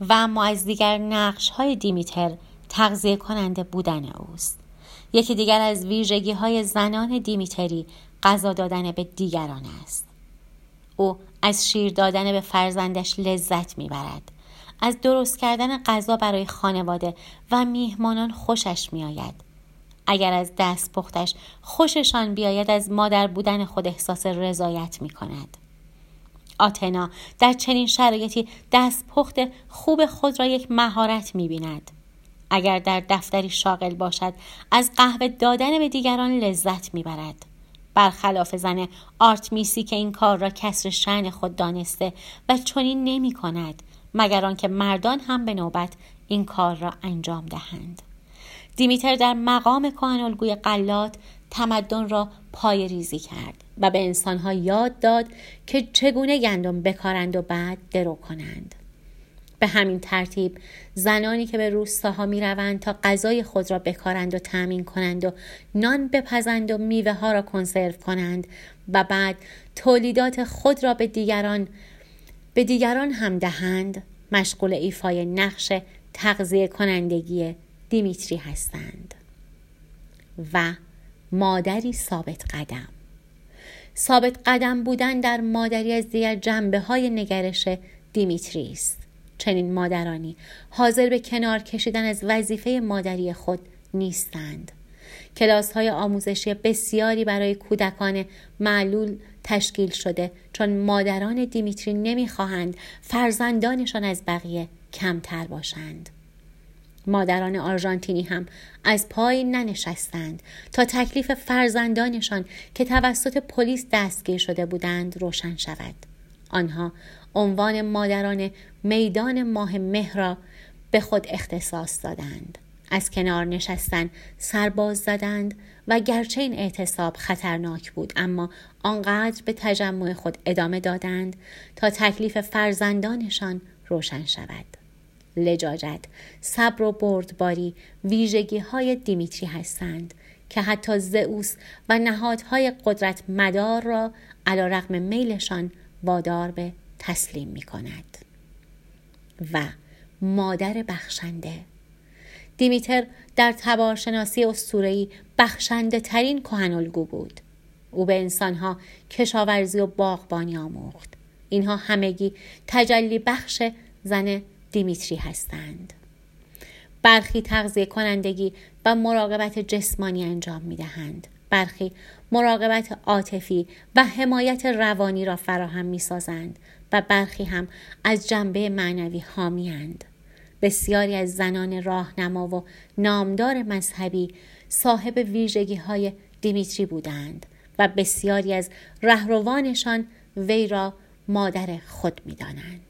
و اما از دیگر نقش های دیمیتر تغذیه کننده بودن اوست. یکی دیگر از ویژگی های زنان دیمیتری غذا دادن به دیگران است. او از شیر دادن به فرزندش لذت می‌برد. از درست کردن غذا برای خانواده و میهمانان خوشش میآید. اگر از دست پختش خوششان بیاید از مادر بودن خود احساس رضایت می کند. آتنا در چنین شرایطی دست پخت خوب خود را یک مهارت می بیند. اگر در دفتری شاغل باشد از قهوه دادن به دیگران لذت می برد. برخلاف زن آرتمیسی که این کار را کسر شن خود دانسته و چنین نمی کند مگر آنکه مردان هم به نوبت این کار را انجام دهند. دیمیتر در مقام کهن قلات تمدن را پای ریزی کرد و به انسانها یاد داد که چگونه گندم بکارند و بعد درو کنند. به همین ترتیب زنانی که به روستاها می روند تا غذای خود را بکارند و تأمین کنند و نان بپزند و میوه ها را کنسرو کنند و بعد تولیدات خود را به دیگران به دیگران هم دهند مشغول ایفای نقش تغذیه کنندگی دیمیتری هستند و مادری ثابت قدم ثابت قدم بودن در مادری از دیگر جنبه های نگرش دیمیتری است چنین مادرانی حاضر به کنار کشیدن از وظیفه مادری خود نیستند. کلاس های آموزشی بسیاری برای کودکان معلول تشکیل شده. چون مادران دیمیتری نمی‌خواهند فرزندانشان از بقیه کمتر باشند. مادران آرژانتینی هم از پای ننشستند تا تکلیف فرزندانشان که توسط پلیس دستگیر شده بودند روشن شود. آنها عنوان مادران میدان ماه مهر را به خود اختصاص دادند. از کنار نشستن سرباز زدند و گرچه این اعتصاب خطرناک بود اما آنقدر به تجمع خود ادامه دادند تا تکلیف فرزندانشان روشن شود. لجاجت. صبر و بردباری ویژگی های دیمیتری هستند که حتی زئوس و نهادهای قدرت مدار را علا رقم میلشان وادار به تسلیم می کند. و مادر بخشنده. دیمیتر در تبارشناسی استورهی بخشنده ترین کهنالگو بود. او به انسانها کشاورزی و باغبانی آموخت. اینها همگی تجلی بخش زن دیمیتری هستند برخی تغذیه کنندگی و مراقبت جسمانی انجام می دهند. برخی مراقبت عاطفی و حمایت روانی را فراهم می سازند و برخی هم از جنبه معنوی حامیند. بسیاری از زنان راهنما و نامدار مذهبی صاحب ویژگی های دیمیتری بودند و بسیاری از رهروانشان وی را مادر خود می دانند.